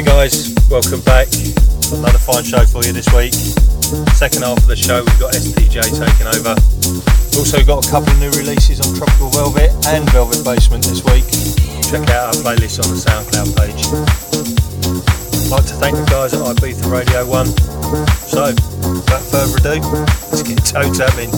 Hey guys, welcome back. Another fine show for you this week. Second half of the show, we've got STJ taking over. Also got a couple of new releases on Tropical Velvet and Velvet Basement this week. Check out our playlist on the SoundCloud page. I'd like to thank the guys at Ibiza Radio 1. So, without further ado, let's get toe tapping.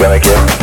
gonna get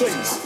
face